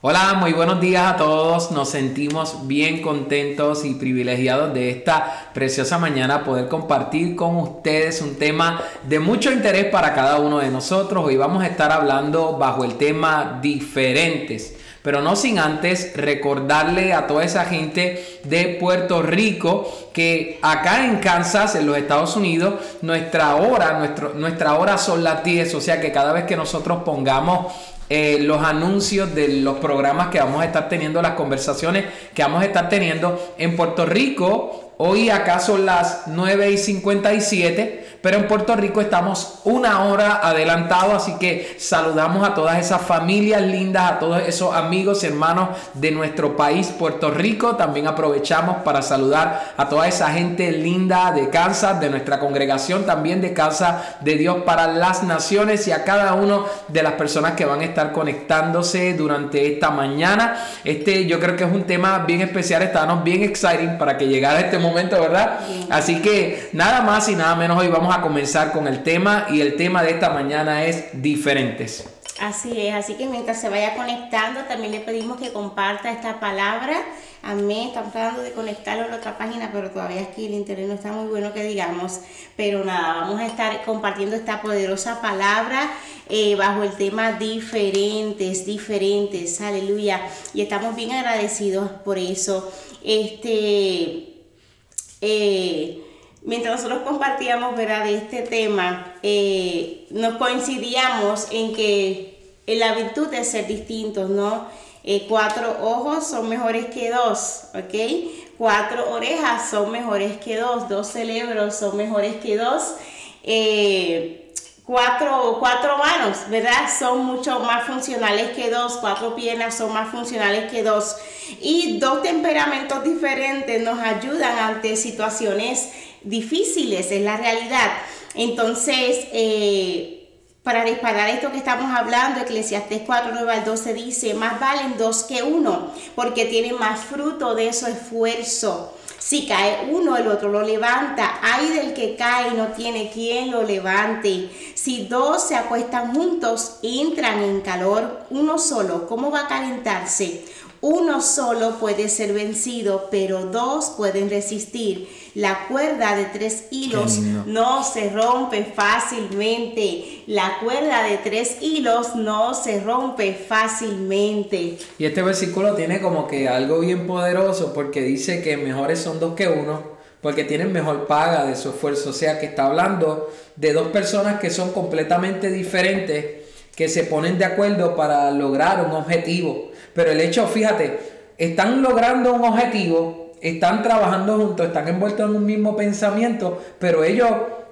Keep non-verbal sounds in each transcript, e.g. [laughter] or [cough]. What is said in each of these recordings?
Hola, muy buenos días a todos. Nos sentimos bien contentos y privilegiados de esta preciosa mañana poder compartir con ustedes un tema de mucho interés para cada uno de nosotros. Hoy vamos a estar hablando bajo el tema diferentes. Pero no sin antes recordarle a toda esa gente de Puerto Rico que acá en Kansas, en los Estados Unidos, nuestra hora, nuestro, nuestra hora son las 10. O sea que cada vez que nosotros pongamos eh, los anuncios de los programas que vamos a estar teniendo, las conversaciones que vamos a estar teniendo en Puerto Rico. Hoy acá son las 9 y 57 pero en Puerto Rico estamos una hora adelantado, así que saludamos a todas esas familias lindas, a todos esos amigos, hermanos de nuestro país, Puerto Rico. También aprovechamos para saludar a toda esa gente linda de Kansas, de nuestra congregación, también de Casa de Dios para las Naciones y a cada uno de las personas que van a estar conectándose durante esta mañana. Este yo creo que es un tema bien especial, estábamos bien exciting para que llegara este momento, ¿verdad? Así que nada más y nada menos hoy vamos a comenzar con el tema y el tema de esta mañana es diferentes. Así es, así que mientras se vaya conectando, también le pedimos que comparta esta palabra. Amén, estamos tratando de conectarlo a otra página, pero todavía aquí el internet no está muy bueno que digamos. Pero nada, vamos a estar compartiendo esta poderosa palabra eh, bajo el tema diferentes, diferentes, aleluya. Y estamos bien agradecidos por eso. Este, eh, mientras nosotros compartíamos ¿verdad? este tema, eh, nos coincidíamos en que en la virtud de ser distintos, ¿no? Eh, cuatro ojos son mejores que dos, ¿ok? Cuatro orejas son mejores que dos, dos cerebros son mejores que dos. Eh, cuatro, cuatro manos, ¿verdad? Son mucho más funcionales que dos, cuatro piernas son más funcionales que dos. Y dos temperamentos diferentes nos ayudan ante situaciones difíciles, es la realidad. Entonces, eh, para disparar esto que estamos hablando, Eclesiastes 4, 9 al 12 dice, más valen dos que uno, porque tienen más fruto de su esfuerzo. Si cae uno, el otro lo levanta. Hay del que cae y no tiene quien lo levante. Si dos se acuestan juntos, entran en calor. Uno solo, ¿cómo va a calentarse? Uno solo puede ser vencido, pero dos pueden resistir. La cuerda de tres hilos no se rompe fácilmente. La cuerda de tres hilos no se rompe fácilmente. Y este versículo tiene como que algo bien poderoso porque dice que mejores son dos que uno, porque tienen mejor paga de su esfuerzo. O sea que está hablando de dos personas que son completamente diferentes, que se ponen de acuerdo para lograr un objetivo. Pero el hecho, fíjate, están logrando un objetivo, están trabajando juntos, están envueltos en un mismo pensamiento, pero ellos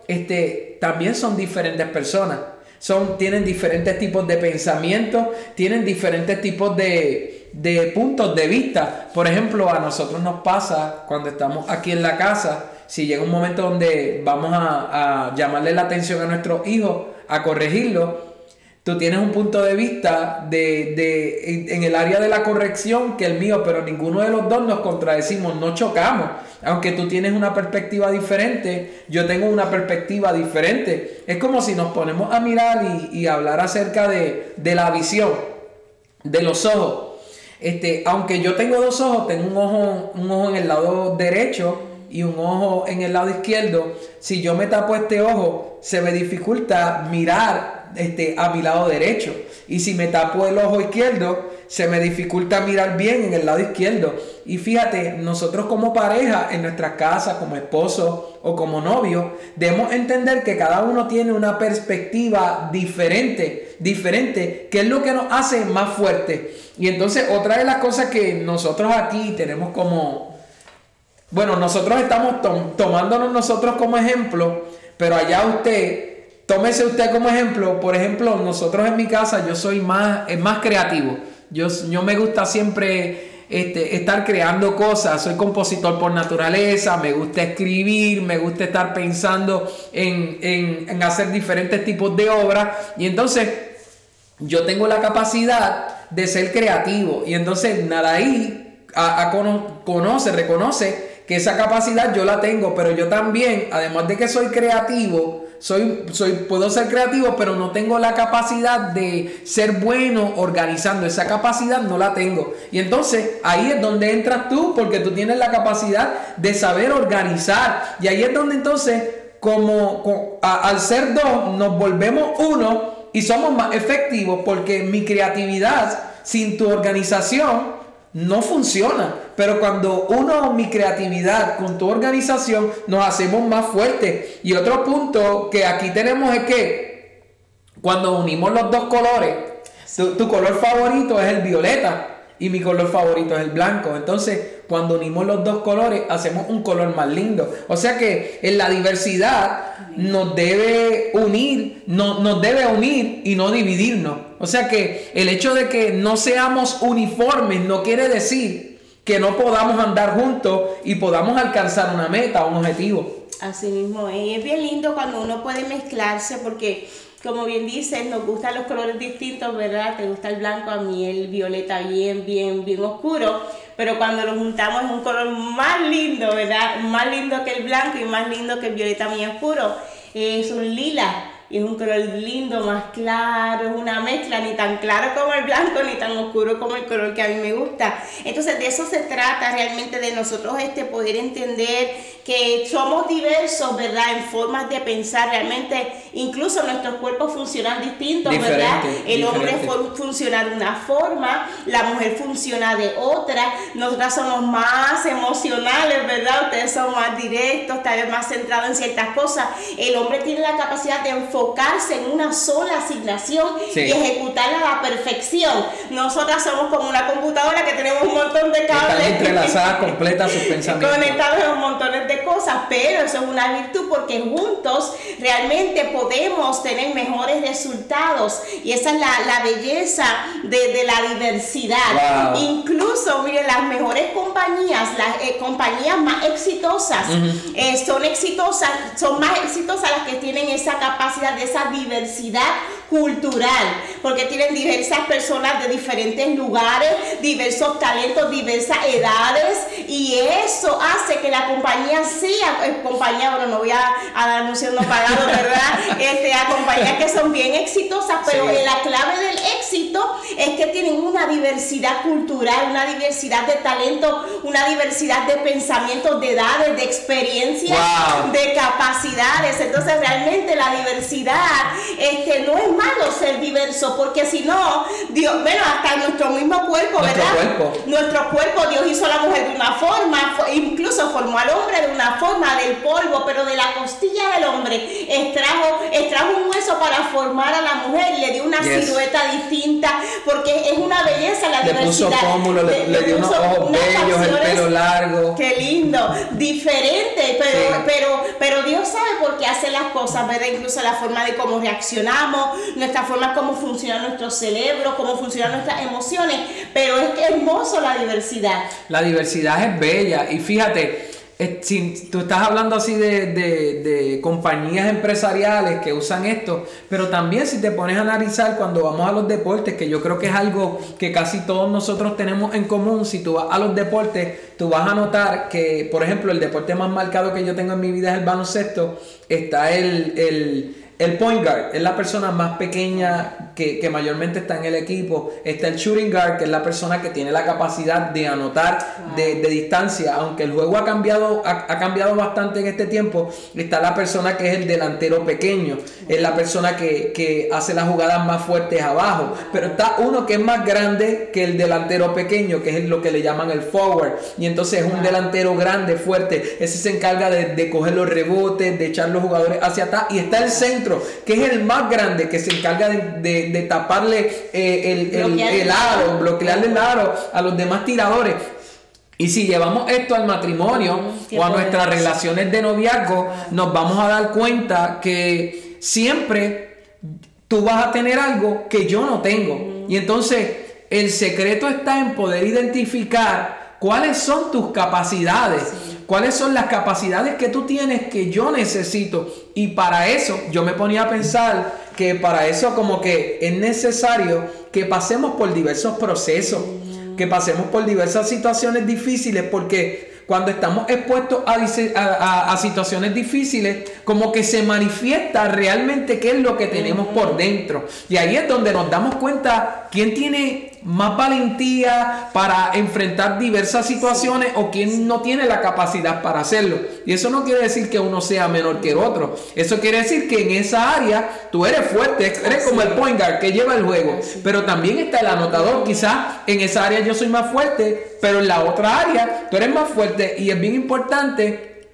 este, también son diferentes personas. Son, tienen diferentes tipos de pensamientos, tienen diferentes tipos de, de puntos de vista. Por ejemplo, a nosotros nos pasa cuando estamos aquí en la casa, si llega un momento donde vamos a, a llamarle la atención a nuestros hijos, a corregirlo, tú tienes un punto de vista de, de, en, el área de la corrección que el mío, pero ninguno de los dos nos contradecimos, no chocamos. Aunque tú tienes una perspectiva diferente, yo tengo una perspectiva diferente. Es como si nos ponemos a mirar y, y hablar acerca de, de, la visión, de los ojos. Este, aunque yo tengo dos ojos, tengo un ojo, un ojo en el lado derecho y un ojo en el lado izquierdo. Si yo me tapo este ojo, se me dificulta mirar este, a mi lado derecho. Y si me tapo el ojo izquierdo, se me dificulta mirar bien en el lado izquierdo. Y fíjate, nosotros como pareja, en nuestras casas, como esposo o como novio, debemos entender que cada uno tiene una perspectiva diferente, diferente, que es lo que nos hace más fuerte. Y entonces otra de las cosas que nosotros aquí tenemos como, bueno, nosotros estamos tomándonos nosotros como ejemplo, pero allá usted tómese usted como ejemplo, por ejemplo, nosotros en mi casa yo soy más, más creativo. Yo, yo me gusta siempre este, estar creando cosas, soy compositor por naturaleza, me gusta escribir, me gusta estar pensando en, en, hacer diferentes tipos de obras y entonces yo tengo la capacidad de ser creativo. Y entonces Naraí a, conoce, reconoce que esa capacidad yo la tengo, pero yo también, además de que soy creativo, soy, soy, puedo ser creativo, pero no tengo la capacidad de ser bueno organizando. Esa capacidad no la tengo. Y entonces ahí es donde entras tú, porque tú tienes la capacidad de saber organizar. Y ahí es donde entonces, como, al ser dos, nos volvemos uno y somos más efectivos, porque mi creatividad sin tu organización no funciona. Pero cuando uno, mi creatividad con tu organización, nos hacemos más fuertes. Y otro punto que aquí tenemos es que cuando unimos los dos colores, tu, color favorito es el violeta y mi color favorito es el blanco. Entonces, cuando unimos los dos colores, hacemos un color más lindo. O sea que en la diversidad nos debe unir, no, nos debe unir y no dividirnos. O sea que el hecho de que no seamos uniformes no quiere decir que no podamos andar juntos y podamos alcanzar una meta, un objetivo. Así mismo, es bien lindo cuando uno puede mezclarse porque como bien dices, nos gustan los colores distintos, ¿verdad? Te gusta el blanco, a mí el violeta bien, bien, bien oscuro, pero cuando lo juntamos es un color más lindo, ¿verdad? Más lindo que el blanco y más lindo que el violeta muy oscuro. Es un lila y es un color lindo, más claro, es una mezcla, ni tan claro como el blanco, ni tan oscuro como el color que a mí me gusta. Entonces de eso se trata realmente de nosotros este poder entender que somos diversos, ¿verdad? En formas de pensar realmente, incluso nuestros cuerpos funcionan distintos, ¿verdad? El hombre funciona de una forma, la mujer funciona de otra, nosotras somos más emocionales, ¿verdad? Ustedes son más directos, tal vez más centrados en ciertas cosas. El hombre tiene la capacidad de enfocarse en una sola asignación y ejecutarla a la perfección. Nosotras somos como una computadora que tenemos un montón de cables. Están entrelazadas [laughs] completas sus pensamientos. Conectados en un montón de cosas, pero eso es una virtud porque juntos realmente podemos tener mejores resultados. Y esa es la, la belleza de, de, la diversidad. Incluso, miren, las mejores compañías, las eh, compañías más exitosas, eh, son exitosas, son más exitosas las que tienen esa capacidad de esa diversidad cultural, porque tienen diversas personas de diferentes lugares, diversos talentos, diversas edades, y eso hace que la compañía sea eh, compañía, bueno, no voy a, dar anuncios no pagados, ¿verdad? [laughs] Este, a que son bien exitosas, pero la clave del éxito es que tienen una diversidad cultural, una diversidad de talentos, una diversidad de pensamientos, de edades, de experiencias, de capacidades. Entonces, realmente la diversidad este, no es malo ser diverso, porque si no, Dios, bueno, hasta nuestro mismo cuerpo, ¿verdad? Nuestro cuerpo, Dios hizo a la mujer de una forma, incluso formó al hombre de una forma, del polvo, pero de la costilla del hombre extrajo, extrajo un hueso para formar a la mujer y le dio una silueta distinta, porque es una belleza la le diversidad. Puso pómulo, le, le, dio unos ojos bellos, el pelo largo. Qué lindo, diferente, pero, pero, pero Dios sabe por qué hace las cosas, ¿verdad? Incluso la forma de cómo reaccionamos, nuestra forma cómo funciona nuestro cerebro, cómo funcionan nuestras emociones, pero es que hermoso la diversidad. La diversidad es bella y fíjate, si tú estás hablando así de, de, compañías empresariales que usan esto, pero también si te pones a analizar cuando vamos a los deportes, que yo creo que es algo que casi todos nosotros tenemos en común, si tú vas a los deportes, tú vas a notar que, por ejemplo, el deporte más marcado que yo tengo en mi vida es el baloncesto, está el, el el point guard es la persona más pequeña que, que, mayormente está en el equipo. Está el shooting guard, que es la persona que tiene la capacidad de anotar de, de, distancia. Aunque el juego ha cambiado, ha, ha, cambiado bastante en este tiempo, está la persona que es el delantero pequeño. Es la persona que, que hace las jugadas más fuertes abajo. Pero está uno que es más grande que el delantero pequeño, que es lo que le llaman el forward. Y entonces es un delantero grande, fuerte. Ese se encarga de, de coger los rebotes, de echar los jugadores hacia atrás. Y está el centro que es el más grande, que se encarga de, taparle eh, el, el, aro, bloquearle el aro a los demás tiradores. Y si llevamos esto al matrimonio o a nuestras relaciones de noviazgo, nos vamos a dar cuenta que siempre tú vas a tener algo que yo no tengo. Y entonces el secreto está en poder identificar cuáles son tus capacidades cuáles son las capacidades que tú tienes que yo necesito. Y para eso yo me ponía a pensar que para eso como que es necesario que pasemos por diversos procesos, que pasemos por diversas situaciones difíciles, porque cuando estamos expuestos a, situaciones difíciles, como que se manifiesta realmente qué es lo que tenemos por dentro. Y ahí es donde nos damos cuenta quién tiene más valentía para enfrentar diversas situaciones o quién no tiene la capacidad para hacerlo. Y eso no quiere decir que uno sea menor que otro. Eso quiere decir que en esa área tú eres fuerte, eres como el point guard que lleva el juego. Pero también está el anotador. Quizás en esa área yo soy más fuerte, pero en la otra área tú eres más fuerte. Y es bien importante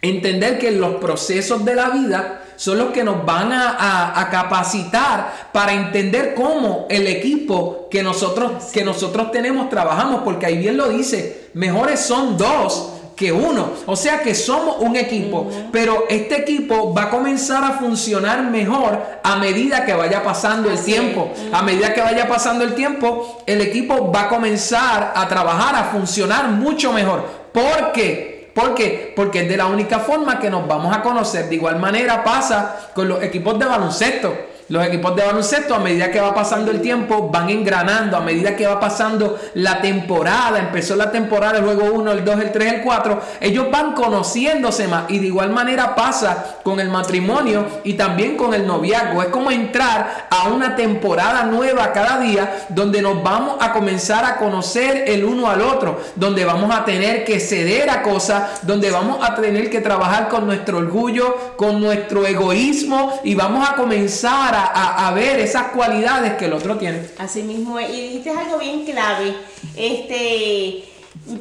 entender que los procesos de la vida son los que nos van a, capacitar para entender cómo el equipo que nosotros, que nosotros tenemos trabajamos, porque ahí bien lo dice, mejores son dos que uno. O sea que somos un equipo, pero este equipo va a comenzar a funcionar mejor a medida que vaya pasando el tiempo. A medida que vaya pasando el tiempo, el equipo va a comenzar a trabajar, a funcionar mucho mejor. ¿Por qué? ¿Por qué? Porque es de la única forma que nos vamos a conocer. De igual manera pasa con los equipos de baloncesto. Los equipos de baloncesto a medida que va pasando el tiempo van engranando, a medida que va pasando la temporada, empezó la temporada, el juego 1, el 2, el 3, el 4, ellos van conociéndose más y de igual manera pasa con el matrimonio y también con el noviazgo. Es como entrar a una temporada nueva cada día donde nos vamos a comenzar a conocer el uno al otro, donde vamos a tener que ceder a cosas, donde vamos a tener que trabajar con nuestro orgullo, con nuestro egoísmo y vamos a comenzar a, ver esas cualidades que el otro tiene. Así mismo, y dijiste algo bien clave. Este,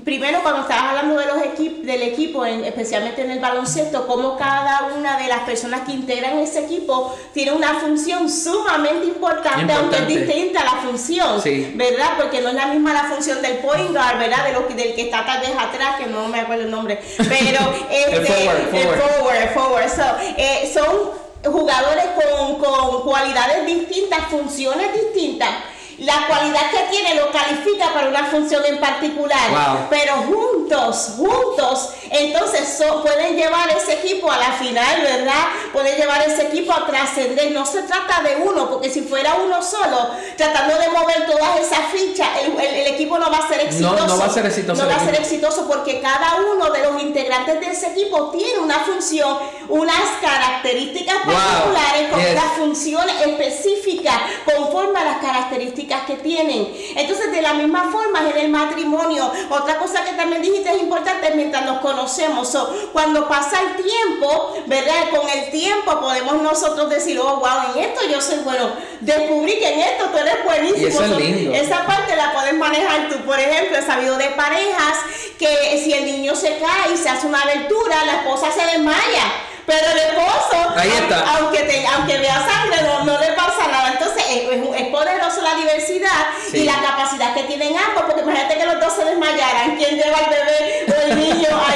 primero cuando estabas hablando de los equipos, del equipo, especialmente en el baloncesto, cómo cada una de las personas que integran ese equipo tiene una función sumamente importante, aunque es distinta la función, ¿verdad? Porque no es la misma la función del point guard, ¿verdad? De lo, del que está tal vez atrás, que no me acuerdo el nombre, pero [laughs] este, el forward, forward. So, eh, son jugadores con, con cualidades distintas, funciones distintas la cualidad que tiene lo califica para una función en particular. Pero juntos, juntos, entonces pueden llevar ese equipo a la final, ¿verdad? Pueden llevar ese equipo a trascender. No se trata de uno, porque si fuera uno solo, tratando de mover todas esas fichas, el, equipo no va a ser exitoso. No, va a ser exitoso. No va a ser exitoso porque cada uno de los integrantes de ese equipo tiene una función, unas características particulares, con unas funciones específicas conforme a las características que tienen. Entonces, de la misma forma en el matrimonio, otra cosa que también dijiste es importante mientras nos conocemos. cuando pasa el tiempo, ¿verdad? Con el tiempo podemos nosotros decir, oh, wow, en esto yo soy bueno. Descubrí que en esto tú eres buenísimo. esa parte la puedes manejar tú. Por ejemplo, he sabido de parejas que si el niño se cae y se hace una abertura, la esposa se desmaya pero el esposo, Aunque, aunque vea sangre, no, le pasa nada. Entonces es, poderoso la diversidad y la capacidad que tienen ambos, porque imagínate que los dos se desmayaran. ¿Quién lleva al bebé o el niño a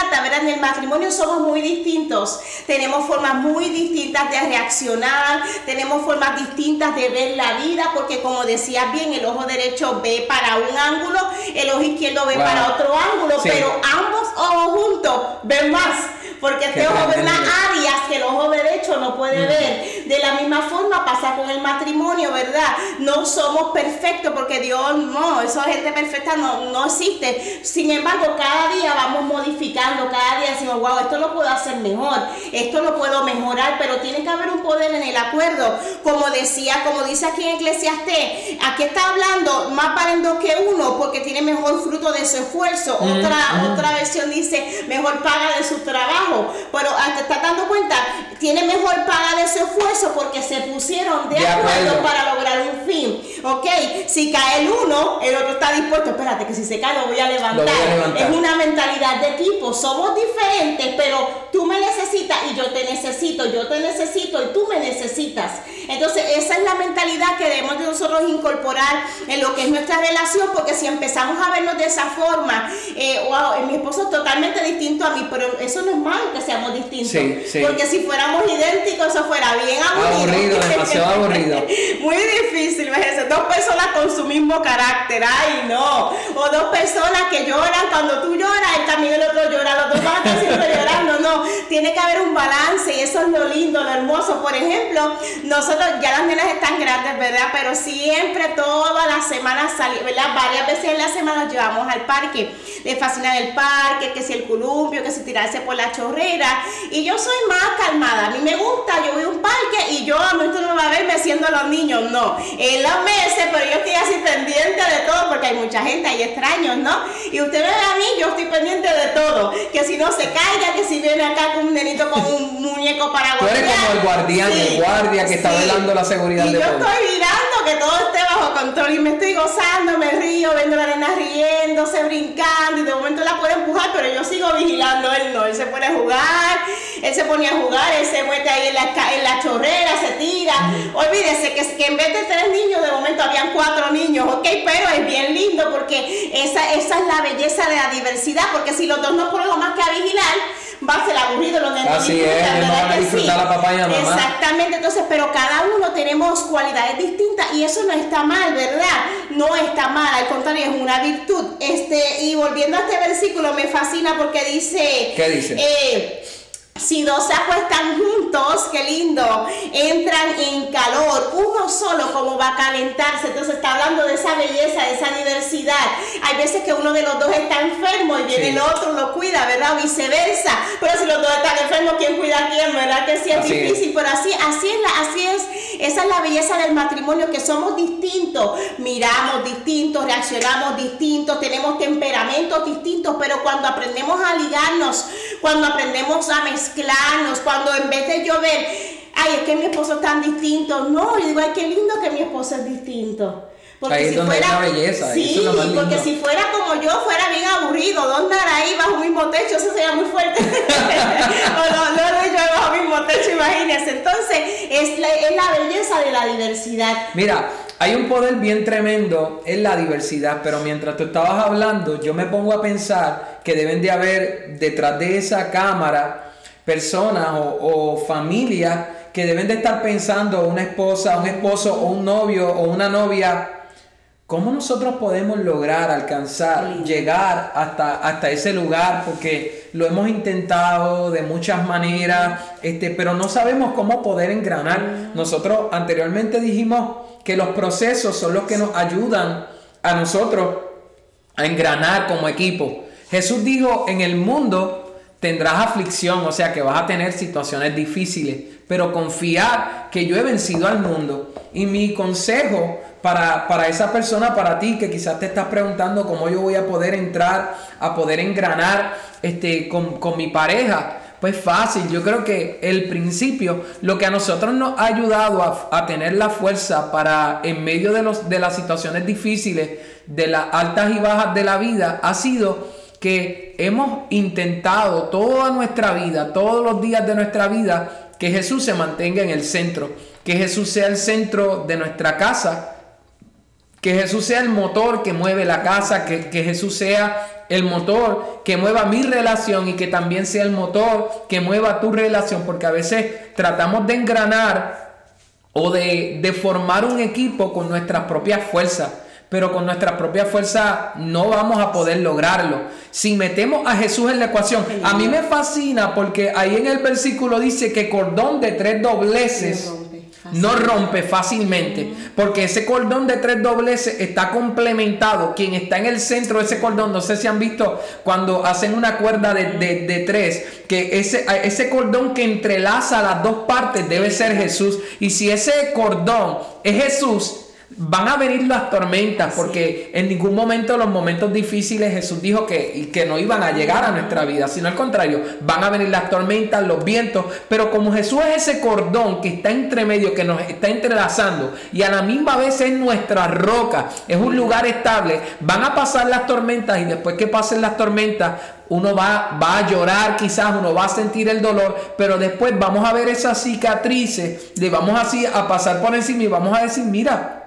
trata, ¿verdad? En el matrimonio somos muy distintos, tenemos formas muy distintas de reaccionar, tenemos formas distintas de ver la vida, porque como decías bien, el ojo derecho ve para un ángulo, el ojo izquierdo ve para otro ángulo, pero ambos ojos juntos ven más porque este ojo ve unas áreas que el ojo derecho no puede mm. ver. De la misma forma pasa con el matrimonio, ¿verdad? No somos perfectos porque Dios, no, esa gente perfecta no, no existe. Sin embargo, cada día vamos modificando, cada día decimos, wow, esto lo puedo hacer mejor, esto lo puedo mejorar, pero tiene que haber un poder en el acuerdo. Como decía, como dice aquí en Eclesiastés, aquí está hablando más para dos que uno porque tiene mejor fruto de su esfuerzo. Mm, otra, mm. otra versión dice, mejor paga de su trabajo pero te estás dando cuenta, tiene mejor paga de su esfuerzo porque se pusieron de, acuerdo, para lograr un fin. Ok, si cae el uno, el otro está dispuesto, espérate, que si se cae lo voy a levantar. Es una mentalidad de equipo, somos diferentes, pero tú me necesitas y yo te necesito, yo te necesito y tú me necesitas. Entonces, esa es la mentalidad que debemos de nosotros incorporar en lo que es nuestra relación, porque si empezamos a vernos de esa forma, eh, wow, mi esposo es totalmente distinto a mí, pero eso no es malo que seamos distintos. Porque si fuéramos idénticos, eso fuera bien aburrido. Aburrido, demasiado aburrido. [laughs] Muy difícil, dos personas con su mismo carácter, ay no, o dos personas que lloran, cuando tú lloras, el también el otro llora, los dos van a estar siempre [laughs] llorando, no, tiene que haber un balance y eso es lo lindo, lo hermoso, por ejemplo, nosotros ya las nenas están grandes, ¿verdad? Pero siempre todas las semanas, ¿verdad? Varias veces en la semana nos llevamos al parque, le fascina el parque, que si el columpio, que si tirarse por la chorrera, y yo soy más calmada, a mí me gusta, yo voy a un parque y yo a mí no me va a ver haciendo los niños, no, en los meses, pero yo estoy así pendiente de todo porque hay mucha gente, hay extraños, ¿no? Y usted ve a mí, yo estoy pendiente de todo, que si no se caiga, que si viene acá con un nenito con un muñeco para Tú eres como el guardián, el guardia que está velando la seguridad y de yo estoy mirando que todo esté bajo control. Y me estoy gozando, me río, viendo a la nena riéndose, brincando y de momento la puede empujar, pero yo sigo vigilando, él no, él se pone a jugar, él se pone a jugar, él se mete ahí en la, en la chorrera, se tira. Olvídese que, que en vez de tres niños, de momento habían cuatro niños, ok, pero es bien lindo porque esa, esa es la belleza de la diversidad, porque si los dos no ponen más que a vigilar, va a ser aburrido los nenes. Así es, no van a disfrutar la papá y la mamá. Exactamente, entonces, pero cada uno tenemos cualidades distintas y eso no está mal, ¿verdad? No está mal, al contrario, es una virtud. Este, y volviendo a este versículo, me fascina porque dice. ¿Qué dice? Eh, si dos se acuestan juntos, qué lindo, entran en calor, uno solo como va a calentarse, entonces está hablando de esa belleza, de esa diversidad. Hay veces que uno de los dos está enfermo y viene el otro, lo cuida, ¿verdad? viceversa. Pero si los dos están enfermos, ¿quién cuida a quién? ¿Verdad? Que sí es difícil, pero así, así es, la, así es, esa es la belleza del matrimonio, que somos distintos, miramos distintos, reaccionamos distintos, tenemos temperamentos distintos, pero cuando aprendemos a ligarnos, cuando aprendemos a mezclar, mezclarnos, cuando en vez de yo ver, ay, es que mi esposo es tan distinto, no, yo digo, ay, qué lindo que mi esposo es distinto. Porque si fuera, belleza, sí, porque si fuera como yo, fuera bien aburrido, ¿dónde andar ahí bajo un mismo techo? Eso sería muy fuerte. [laughs] o no, no, yo bajo un mismo techo, imagínense. Entonces, es la, es la belleza de la diversidad. Mira, hay un poder bien tremendo en la diversidad, pero mientras tú estabas hablando, yo me pongo a pensar que deben de haber detrás de esa cámara personas o, familias que deben de estar pensando, una esposa, un esposo o un novio o una novia, ¿cómo nosotros podemos lograr alcanzar, llegar hasta, hasta ese lugar? Porque lo hemos intentado de muchas maneras, este, pero no sabemos cómo poder engranar. Nosotros anteriormente dijimos que los procesos son los que nos ayudan a nosotros a engranar como equipo. Jesús dijo, en el mundo tendrás aflicción, o sea que vas a tener situaciones difíciles, pero confiar que yo he vencido al mundo. Y mi consejo para, para, esa persona, para ti, que quizás te estás preguntando cómo yo voy a poder entrar, a poder engranar este, con, con mi pareja, pues fácil, yo creo que el principio, lo que a nosotros nos ha ayudado a, a, tener la fuerza para en medio de, los, de las situaciones difíciles, de las altas y bajas de la vida, ha sido que hemos intentado toda nuestra vida, todos los días de nuestra vida, que Jesús se mantenga en el centro, que Jesús sea el centro de nuestra casa, que Jesús sea el motor que mueve la casa, que, que Jesús sea el motor que mueva mi relación y que también sea el motor que mueva tu relación, porque a veces tratamos de engranar o de, de formar un equipo con nuestras propias fuerzas pero con nuestra propia fuerza no vamos a poder lograrlo. Si metemos a Jesús en la ecuación, a mí me fascina porque ahí en el versículo dice que cordón de tres dobleces no rompe fácilmente, porque ese cordón de tres dobleces está complementado. Quien está en el centro de ese cordón, no sé si han visto cuando hacen una cuerda de, de tres, que ese, ese cordón que entrelaza las dos partes debe ser Jesús. Y si ese cordón es Jesús, Van a venir las tormentas porque en ningún momento los momentos difíciles Jesús dijo que, que no iban a llegar a nuestra vida, sino al contrario, van a venir las tormentas, los vientos, pero como Jesús es ese cordón que está entre medio, que nos está entrelazando y a la misma vez es nuestra roca, es un lugar estable, van a pasar las tormentas y después que pasen las tormentas, uno va, va, a llorar, quizás uno va a sentir el dolor, pero después vamos a ver esas cicatrices, le vamos así a pasar por encima y vamos a decir, mira,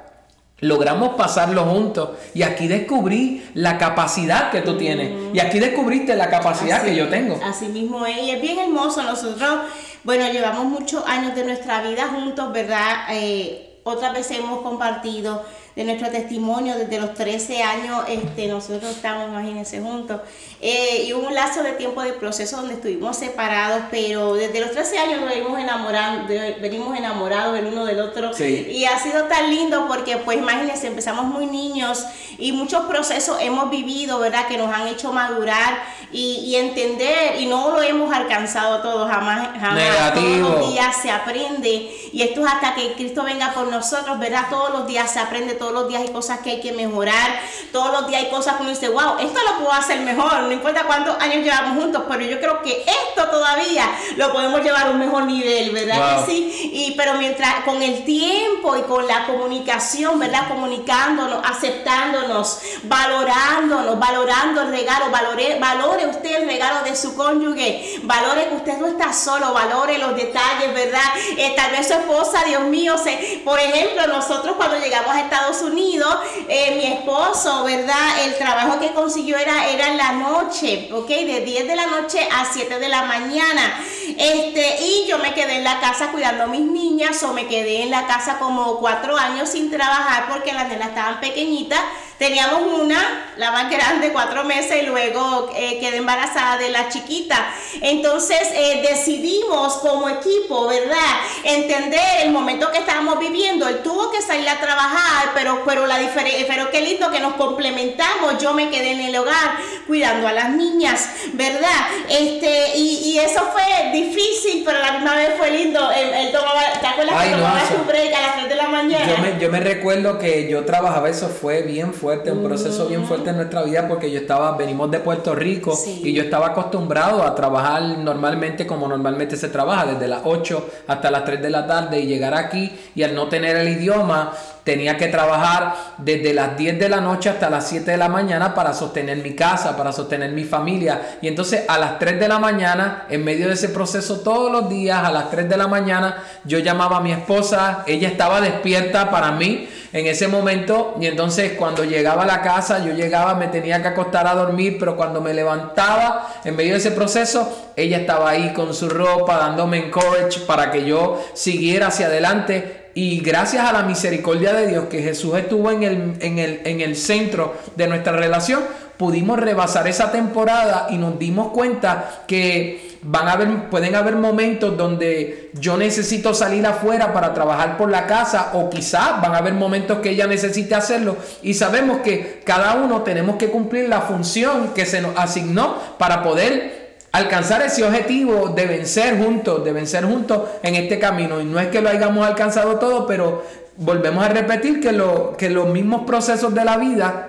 Logramos pasarlo juntos y aquí descubrí la capacidad que tú tienes y aquí descubriste la capacidad que yo tengo. Así mismo es y es bien hermoso. Nosotros, bueno, llevamos muchos años de nuestra vida juntos, ¿verdad? Eh, otras veces hemos compartido de nuestro testimonio, desde los 13 años este, nosotros estamos, imagínense, juntos. Eh, y hubo un lazo de tiempo de proceso donde estuvimos separados, pero desde los 13 años nos venimos enamorados, venimos enamorados el uno del otro. Y ha sido tan lindo porque, pues imagínense, empezamos muy niños y muchos procesos hemos vivido, ¿verdad? Que nos han hecho madurar y, y entender, y no lo hemos alcanzado todo, jamás, jamás. Todos los días se aprende y esto es hasta que Cristo venga por nosotros, ¿verdad? Todos los días se aprende, todos los días hay cosas que hay que mejorar, todos los días hay cosas que uno dice, wow, esto lo puedo hacer mejor, no importa cuántos años llevamos juntos, pero yo creo que esto todavía lo podemos llevar a un mejor nivel, ¿verdad? Que sí, y, pero mientras con el tiempo y con la comunicación, ¿verdad? Comunicándonos, aceptándonos, valorándonos, valorando el regalo, valore, valore usted el regalo de su cónyuge, valore que usted no está solo, valore los detalles, ¿verdad? Eh, tal vez su esposa, Dios mío, se, por ejemplo, nosotros cuando llegamos a Estados Unidos, eh, mi esposo, ¿verdad? El trabajo que consiguió era, era en la noche, ¿ok? De 10 de la noche a 7 de la mañana. Este, y yo me quedé en la casa cuidando a mis niñas o me quedé en la casa como cuatro años sin trabajar porque las nenas estaban pequeñitas Teníamos una, la más grande, cuatro meses, y luego eh, quedé embarazada de la chiquita. Entonces eh, decidimos como equipo, ¿verdad? Entender el momento que estábamos viviendo. Él tuvo que salir a trabajar, pero, pero, la pero qué lindo que nos complementamos. Yo me quedé en el hogar cuidando a las niñas, ¿verdad? Este, y, y eso fue difícil, pero la misma vez fue lindo. Él, tomaba, ¿te acuerdas que tomaba su break a las 3 de la mañana? Yo me, yo me recuerdo que yo trabajaba, eso fue bien fuerte un proceso bien fuerte en nuestra vida porque yo estaba, venimos de Puerto Rico y yo estaba acostumbrado a trabajar normalmente como normalmente se trabaja, desde las 8 hasta las 3 de la tarde y llegar aquí y al no tener el idioma tenía que trabajar desde las 10 de la noche hasta las 7 de la mañana para sostener mi casa, para sostener mi familia. Y entonces a las 3 de la mañana, en medio de ese proceso, todos los días, a las 3 de la mañana, yo llamaba a mi esposa, ella estaba despierta para mí en ese momento. Y entonces cuando llegaba a la casa, yo llegaba, me tenía que acostar a dormir, pero cuando me levantaba, en medio de ese proceso, ella estaba ahí con su ropa, dándome encourage para que yo siguiera hacia adelante y gracias a la misericordia de Dios que Jesús estuvo en el, en el, en el centro de nuestra relación, pudimos rebasar esa temporada y nos dimos cuenta que van a haber, pueden haber momentos donde yo necesito salir afuera para trabajar por la casa o quizás van a haber momentos que ella necesite hacerlo. Y sabemos que cada uno tenemos que cumplir la función que se nos asignó para poder alcanzar ese objetivo de vencer juntos, de vencer juntos en este camino. Y no es que lo hayamos alcanzado todo, pero volvemos a repetir que, lo, que los mismos procesos de la vida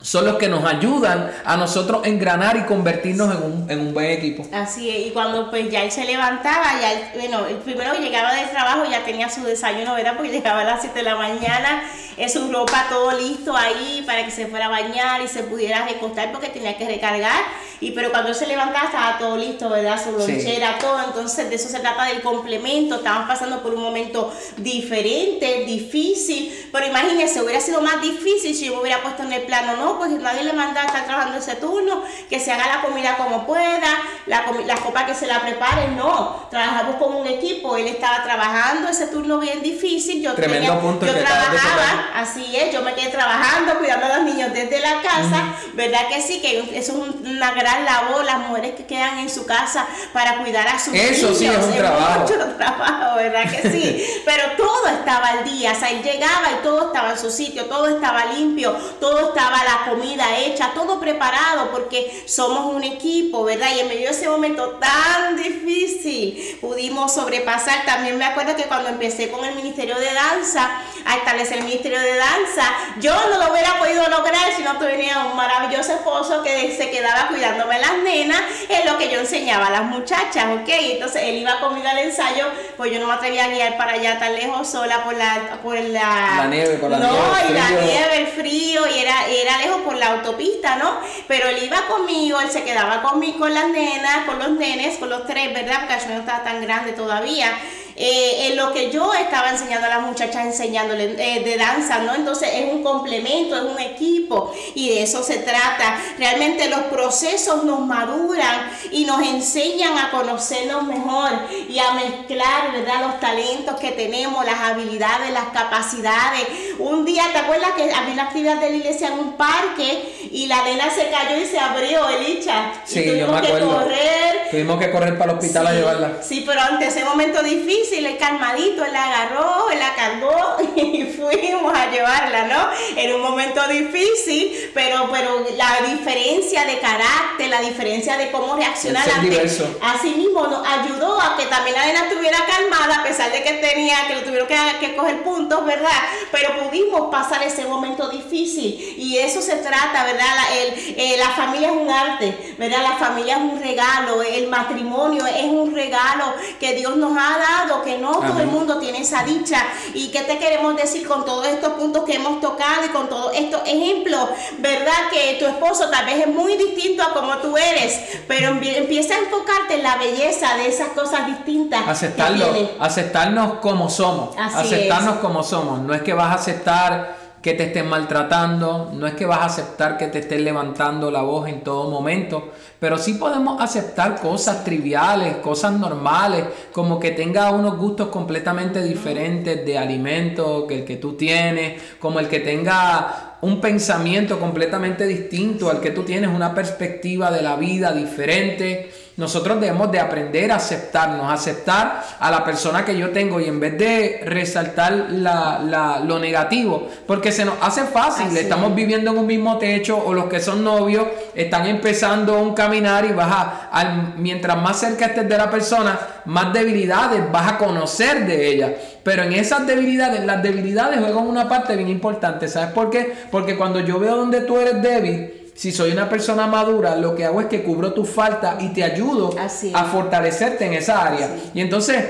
son los que nos ayudan a nosotros engranar y convertirnos en un, en un buen equipo. Así es, y cuando pues ya él se levantaba, ya él, bueno, el primero llegaba del trabajo, ya tenía su desayuno, ¿verdad? Porque [laughs] llegaba a las 7 de la mañana, en su ropa todo listo ahí para que se fuera a bañar y se pudiera recostar porque tenía que recargar. Y pero cuando él se levantaba estaba todo listo, ¿verdad? Su lonchera, todo. Entonces de eso se trata del complemento. Estábamos pasando por un momento diferente, difícil. Pero imagínense, hubiera sido más difícil si yo me hubiera puesto en el plano, no, pues nadie le manda a estar trabajando ese turno, que se haga la comida como pueda, la, la copa que se la prepare, no, trabajamos como un equipo, él estaba trabajando ese turno bien difícil, yo, Tremendo punto yo trabajaba, así es, yo me quedé trabajando, cuidando a los niños desde la casa, ¿verdad que sí? Que eso es una gran labor, las mujeres que quedan en su casa para cuidar a sus eso sí es un trabajo. mucho trabajo, ¿verdad que sí? [laughs] Pero todo estaba al día, o sea, él llegaba y todo estaba en su sitio, todo estaba limpio, todo estaba la comida hecha, todo preparado, porque somos un equipo, ¿verdad? Y en medio de ese momento tan difícil pudimos sobrepasar. También me acuerdo que cuando empecé con el Ministerio de Danza, a establecer el Ministerio de Danza, yo no lo hubiera podido lograr si no tuviera un maravilloso esposo que se quedaba cuidándome las nenas en lo que yo enseñaba a las muchachas, ¿ok? Entonces él iba conmigo al ensayo, pues yo no me atrevía a guiar para allá tan lejos sola por la... Por la, nieve, por la no, y la nieve, el frío, y era, era lejos por la autopista, ¿no? Pero él iba conmigo, él se quedaba conmigo, con las nenas, con los nenes, con los tres, ¿verdad? Porque yo no estaba tan grande todavía. Eh, en lo que yo estaba enseñando a las muchachas, enseñándole eh, de danza, ¿no? Entonces es un complemento, es un equipo y de eso se trata. Realmente los procesos nos maduran y nos enseñan a conocernos mejor y a mezclar, ¿verdad? Los talentos que tenemos, las habilidades, las capacidades. Un día, ¿te acuerdas que había una actividad de la iglesia en un parque y la nena se cayó y se abrió, Elicha? Sí, y tuvimos yo me acuerdo. que correr. Tuvimos que correr para el hospital a llevarla. Sí, pero ante ese momento difícil, el calmadito, él la agarró, él la cargó [laughs] y fuimos a llevarla, ¿no? En un momento difícil, pero, pero la diferencia de carácter, la diferencia de cómo reaccionar ante diverso. así mismo nos ayudó a que también la nena estuviera calmada, a pesar de que tenía, que le tuvieron que, que coger puntos, ¿verdad? Pero pudimos pasar ese momento difícil y eso se trata, ¿verdad? La, el- eh, la familia es un arte, ¿verdad? La familia es un regalo, el matrimonio es un regalo que Dios nos ha dado, que no todo el mundo tiene esa dicha. ¿Y qué te queremos decir con todos estos puntos que hemos tocado y con todos estos ejemplos? ¿Verdad? Que tu esposo tal vez es muy distinto a como tú eres, pero empie- empieza a enfocarte en la belleza de esas cosas distintas. Aceptarlo, aceptarnos como somos. Así aceptarnos es. como somos. No es que vas a aceptar que te estén maltratando, no es que vas a aceptar que te estén levantando la voz en todo momento, pero sí podemos aceptar cosas triviales, cosas normales, como que tenga unos gustos completamente diferentes de alimento que el que tú tienes, como el que tenga un pensamiento completamente distinto al que tú tienes, una perspectiva de la vida diferente. Nosotros debemos de aprender a aceptarnos, aceptar a la persona que yo tengo y en vez de resaltar la- la- lo negativo, porque se nos hace fácil, Así estamos es. viviendo en un mismo techo o los que son novios están empezando un caminar y vas a, al- mientras más cerca estés de la persona, más debilidades vas a conocer de ella. Pero en esas debilidades, las debilidades juegan una parte bien importante, ¿sabes por qué? Porque cuando yo veo donde tú eres débil, si soy una persona madura, lo que hago es que cubro tus faltas y te ayudo Así a fortalecerte en esa área. Y entonces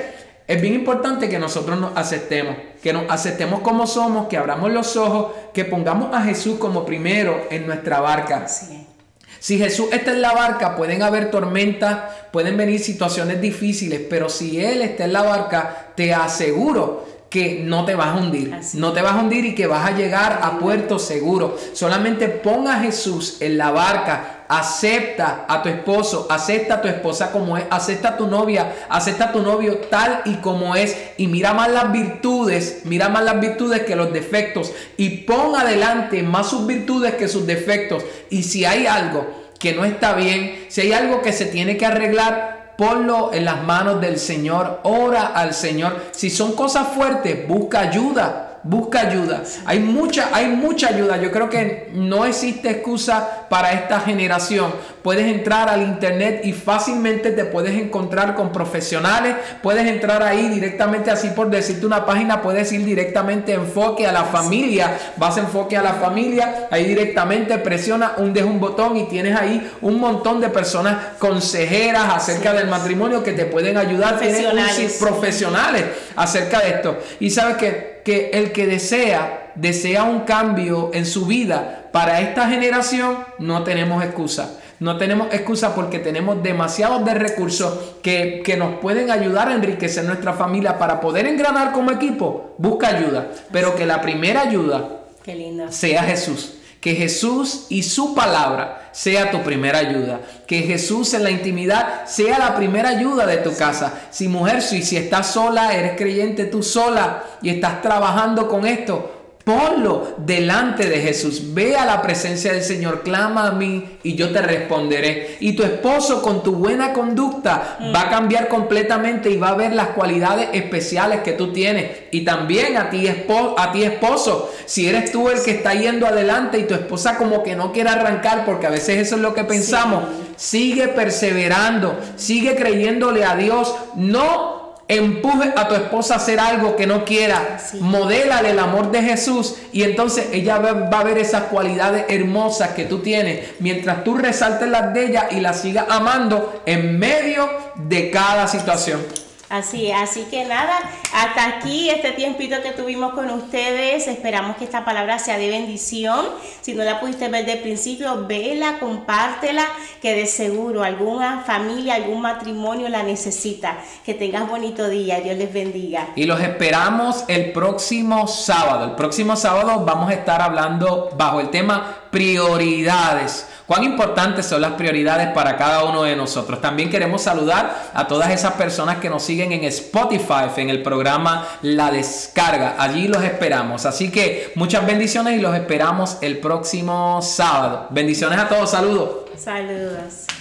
es bien importante que nosotros nos aceptemos, que nos aceptemos como somos, que abramos los ojos, que pongamos a Jesús como primero en nuestra barca. Así. Si Jesús está en la barca, pueden haber tormentas, pueden venir situaciones difíciles, pero si Él está en la barca, te aseguro que no te vas a hundir. Así. No te vas a hundir y que vas a llegar a puerto seguro. Solamente pon a Jesús en la barca. Acepta a tu esposo, acepta a tu esposa como es, acepta a tu novia, acepta a tu novio tal y como es y mira más las virtudes, mira más las virtudes que los defectos y pon adelante más sus virtudes que sus defectos. Y si hay algo que no está bien, si hay algo que se tiene que arreglar, ponlo en las manos del Señor, ora al Señor. Si son cosas fuertes, busca ayuda. Busca ayuda. Hay mucha, hay mucha ayuda. Yo creo que no existe excusa para esta generación. Puedes entrar al internet y fácilmente te puedes encontrar con profesionales. Puedes entrar ahí directamente, así por decirte una página, puedes ir directamente enfoque a la familia. Vas a enfoque a la familia, ahí directamente presiona un deja un botón y tienes ahí un montón de personas consejeras acerca Sí. del matrimonio que te pueden ayudar. Un Profesionales. si- profesionales acerca de esto. Y sabes que, que el que desea, desea un cambio en su vida para esta generación, no tenemos excusa. No tenemos excusa porque tenemos demasiados de recursos que, que nos pueden ayudar a enriquecer nuestra familia para poder engranar como equipo. Busca ayuda, pero que la primera ayuda Qué sea Jesús. Que Jesús y su palabra sea tu primera ayuda. Que Jesús en la intimidad sea la primera ayuda de tu casa. Si mujer, si, si estás sola, eres creyente tú sola y estás trabajando con esto, ponlo delante de Jesús. Ve a la presencia del Señor, clama a mí y yo te responderé. Y tu esposo con tu buena conducta va a cambiar completamente y va a ver las cualidades especiales que tú tienes. Y también a ti, esposo, a ti esposo, si eres tú el que está yendo adelante y tu esposa como que no quiere arrancar, porque a veces eso es lo que pensamos, sigue perseverando, sigue creyéndole a Dios, no empuje a tu esposa a hacer algo que no quiera, Sí. modélale el amor de Jesús y entonces ella va, a ver esas cualidades hermosas que tú tienes mientras tú resaltes las de ella y las sigas amando en medio de cada situación. Así, así que nada, hasta aquí este tiempito que tuvimos con ustedes. Esperamos que esta palabra sea de bendición. Si no la pudiste ver de principio, vela, compártela, que de seguro alguna familia, algún matrimonio la necesita. Que tengas bonito día, Dios les bendiga. Y los esperamos el próximo sábado. El próximo sábado vamos a estar hablando bajo el tema prioridades. cuán importantes son las prioridades para cada uno de nosotros. También queremos saludar a todas esas personas que nos siguen en Spotify, en el programa La Descarga. Allí los esperamos. Así que muchas bendiciones y los esperamos el próximo sábado. Bendiciones a todos. Saludos. Saludos.